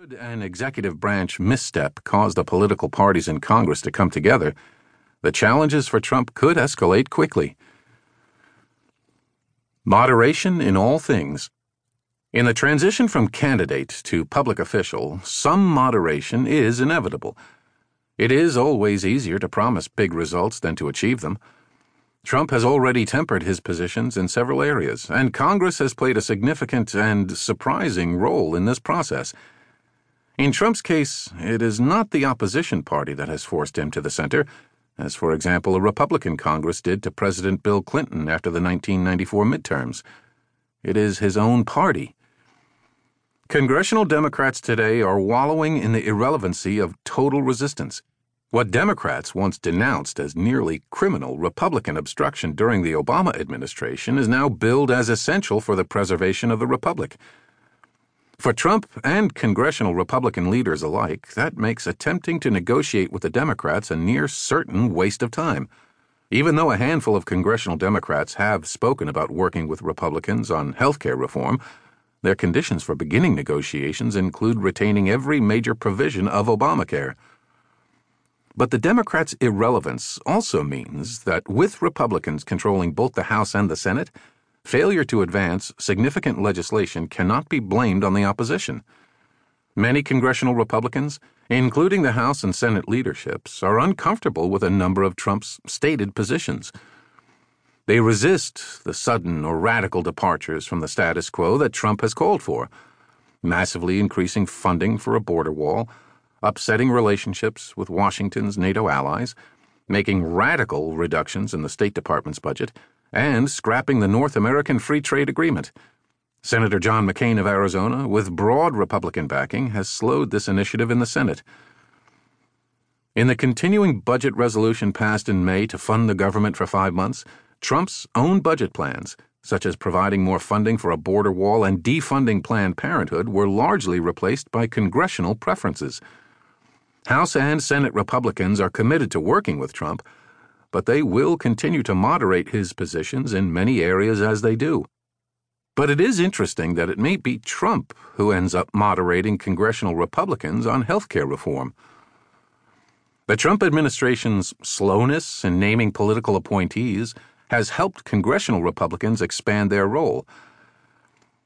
Should an executive branch misstep cause the political parties in Congress to come together, the challenges for Trump could escalate quickly. Moderation in all things. In the transition from candidate to public official, some moderation is inevitable. It is always easier to promise big results than to achieve them. Trump has already tempered his positions in several areas, and Congress has played a significant and surprising role in this process. In Trump's case, it is not the opposition party that has forced him to the center, as, for example, a Republican Congress did to President Bill Clinton after the 1994 midterms. It is his own party. Congressional Democrats today are wallowing in the irrelevancy of total resistance. What Democrats once denounced as nearly criminal Republican obstruction during the Obama administration is now billed as essential for the preservation of the Republic. For Trump and congressional Republican leaders alike, that makes attempting to negotiate with the Democrats a near certain waste of time. Even though a handful of congressional Democrats have spoken about working with Republicans on health care reform, their conditions for beginning negotiations include retaining every major provision of Obamacare. But the Democrats' irrelevance also means that with Republicans controlling both the House and the Senate, failure to advance significant legislation cannot be blamed on the opposition. Many congressional Republicans, including the House and Senate leaderships, are uncomfortable with a number of Trump's stated positions. They resist the sudden or radical departures from the status quo that Trump has called for, massively increasing funding for a border wall, upsetting relationships with Washington's NATO allies, making radical reductions in the State Department's budget, and scrapping the North American Free Trade Agreement. Senator John McCain of Arizona, with broad Republican backing, has slowed this initiative in the Senate. In the continuing budget resolution passed in May to fund the government for five months, Trump's own budget plans, such as providing more funding for a border wall and defunding Planned Parenthood, were largely replaced by congressional preferences. House and Senate Republicans are committed to working with Trump but they will continue to moderate his positions in many areas as they do. But it is interesting that it may be Trump who ends up moderating congressional Republicans on health care reform. The Trump administration's slowness in naming political appointees has helped congressional Republicans expand their role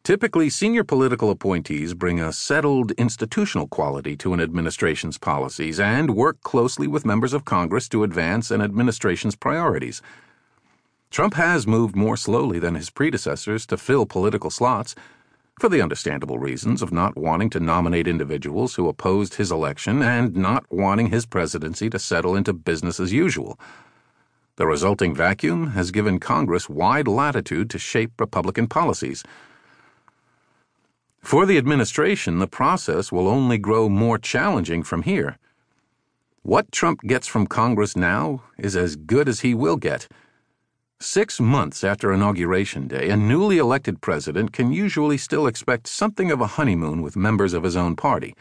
Typically, senior political appointees bring a settled institutional quality to an administration's policies and work closely with members of Congress to advance an administration's priorities. Trump has moved more slowly than his predecessors to fill political slots, for the understandable reasons of not wanting to nominate individuals who opposed his election and not wanting his presidency to settle into business as usual. The resulting vacuum has given Congress wide latitude to shape Republican policies. For the administration, the process will only grow more challenging from here. What Trump gets from Congress now is as good as he will get. Six months after Inauguration Day, a newly elected president can usually still expect something of a honeymoon with members of his own party.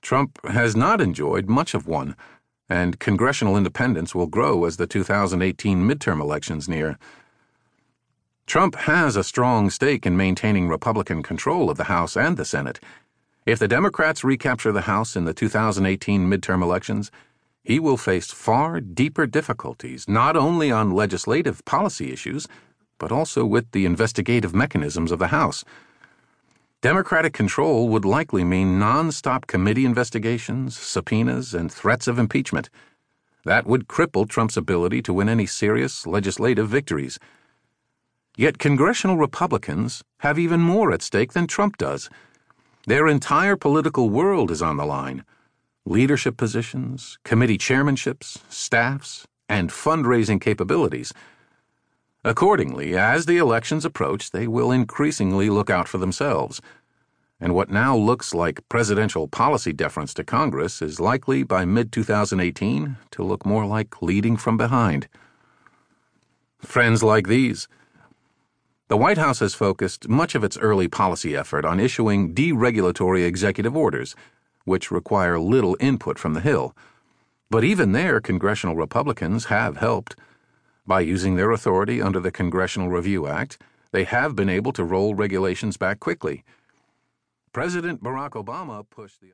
Trump has not enjoyed much of one, and congressional independence will grow as the 2018 midterm elections near. Trump has a strong stake in maintaining Republican control of the House and the Senate. If the Democrats recapture the House in the 2018 midterm elections, he will face far deeper difficulties, not only on legislative policy issues, but also with the investigative mechanisms of the House. Democratic control would likely mean nonstop committee investigations, subpoenas, and threats of impeachment. That would cripple Trump's ability to win any serious legislative victories. Yet congressional Republicans have even more at stake than Trump does. Their entire political world is on the line leadership positions, committee chairmanships, staffs, and fundraising capabilities. Accordingly, as the elections approach, they will increasingly look out for themselves. And what now looks like presidential policy deference to Congress is likely by mid 2018 to look more like leading from behind. Friends like these, the White House has focused much of its early policy effort on issuing deregulatory executive orders, which require little input from the Hill. But even there, congressional Republicans have helped. By using their authority under the Congressional Review Act, they have been able to roll regulations back quickly. President Barack Obama pushed the